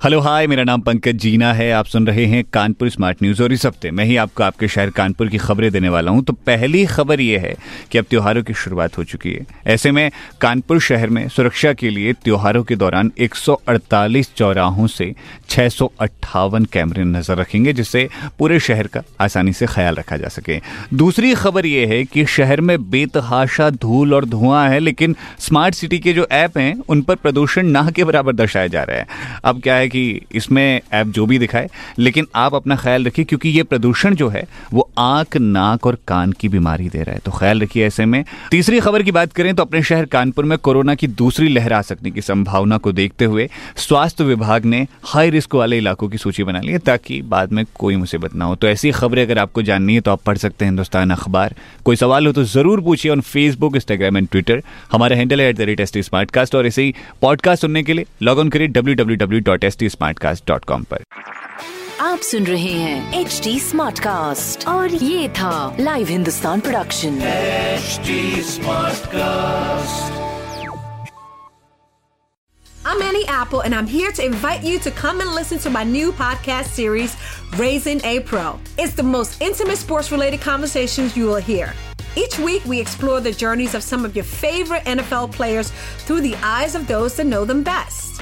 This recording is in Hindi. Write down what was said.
hello hi मेरा नाम पंकज जीना है। आप सुन रहे हैं कानपुर स्मार्ट न्यूज़ और इस हफ़्ते मैं ही आपको आपके शहर कानपुर की खबरें देने वाला हूँ। तो पहली खबर यह है कि अब त्योहारों की शुरुआत हो चुकी है। ऐसे में कानपुर शहर में सुरक्षा के लिए त्योहारों के दौरान 148 चौराहों से छह कैमरे नज़र रखेंगे, जिससे पूरे शहर का आसानी से ख्याल रखा जा सके। दूसरी खबर यह है कि शहर में बेतहाशा धूल और धुआँ है, लेकिन स्मार्ट सिटी के जो ऐप हैं, उन पर प्रदूषण ना के बराबर दर्शाया जा रहा है। अब क्या है कि इसमें ऐप जो भी दिखाए, लेकिन आप अपना ख्याल रखिए, क्योंकि ये प्रदूषण जो है, वो आँख, नाक और कान की बीमारी दे रहा है। तो ख्याल रखिए ऐसे में। तीसरी खबर की बात करें तो अपने शहर कानपुर में कोरोना की दूसरी लहर आ सकने की संभावना को देखते हुए स्वास्थ्य विभाग ने हाई रिस्क वाले इलाकों की सूची बना ली है, ताकि बाद में कोई मुसीबत ना हो। तो ऐसी खबरें अगर आपको जाननी है तो आप पढ़ सकते हैं हिंदुस्तान अखबार। कोई सवाल हो तो ज़रूर पूछिए on Facebook Instagram and Twitter हमारा हैंडल है एट द रेट एस और ही पॉडकास्ट सुनने के लिए लॉग ऑन करिए W W W dot S T Smartcast dot com पर आप सुन रहे हैं एच डी स्मार्ट कास्ट और ये था live Hindustan production HD Smartcast. I'm Annie Apple, and I'm here to invite you to come and listen to my new podcast series, Raising a Pro. It's the most intimate sports related conversations you will hear. Each week, we explore the journeys of some of your favorite NFL players through the eyes of those that know them best.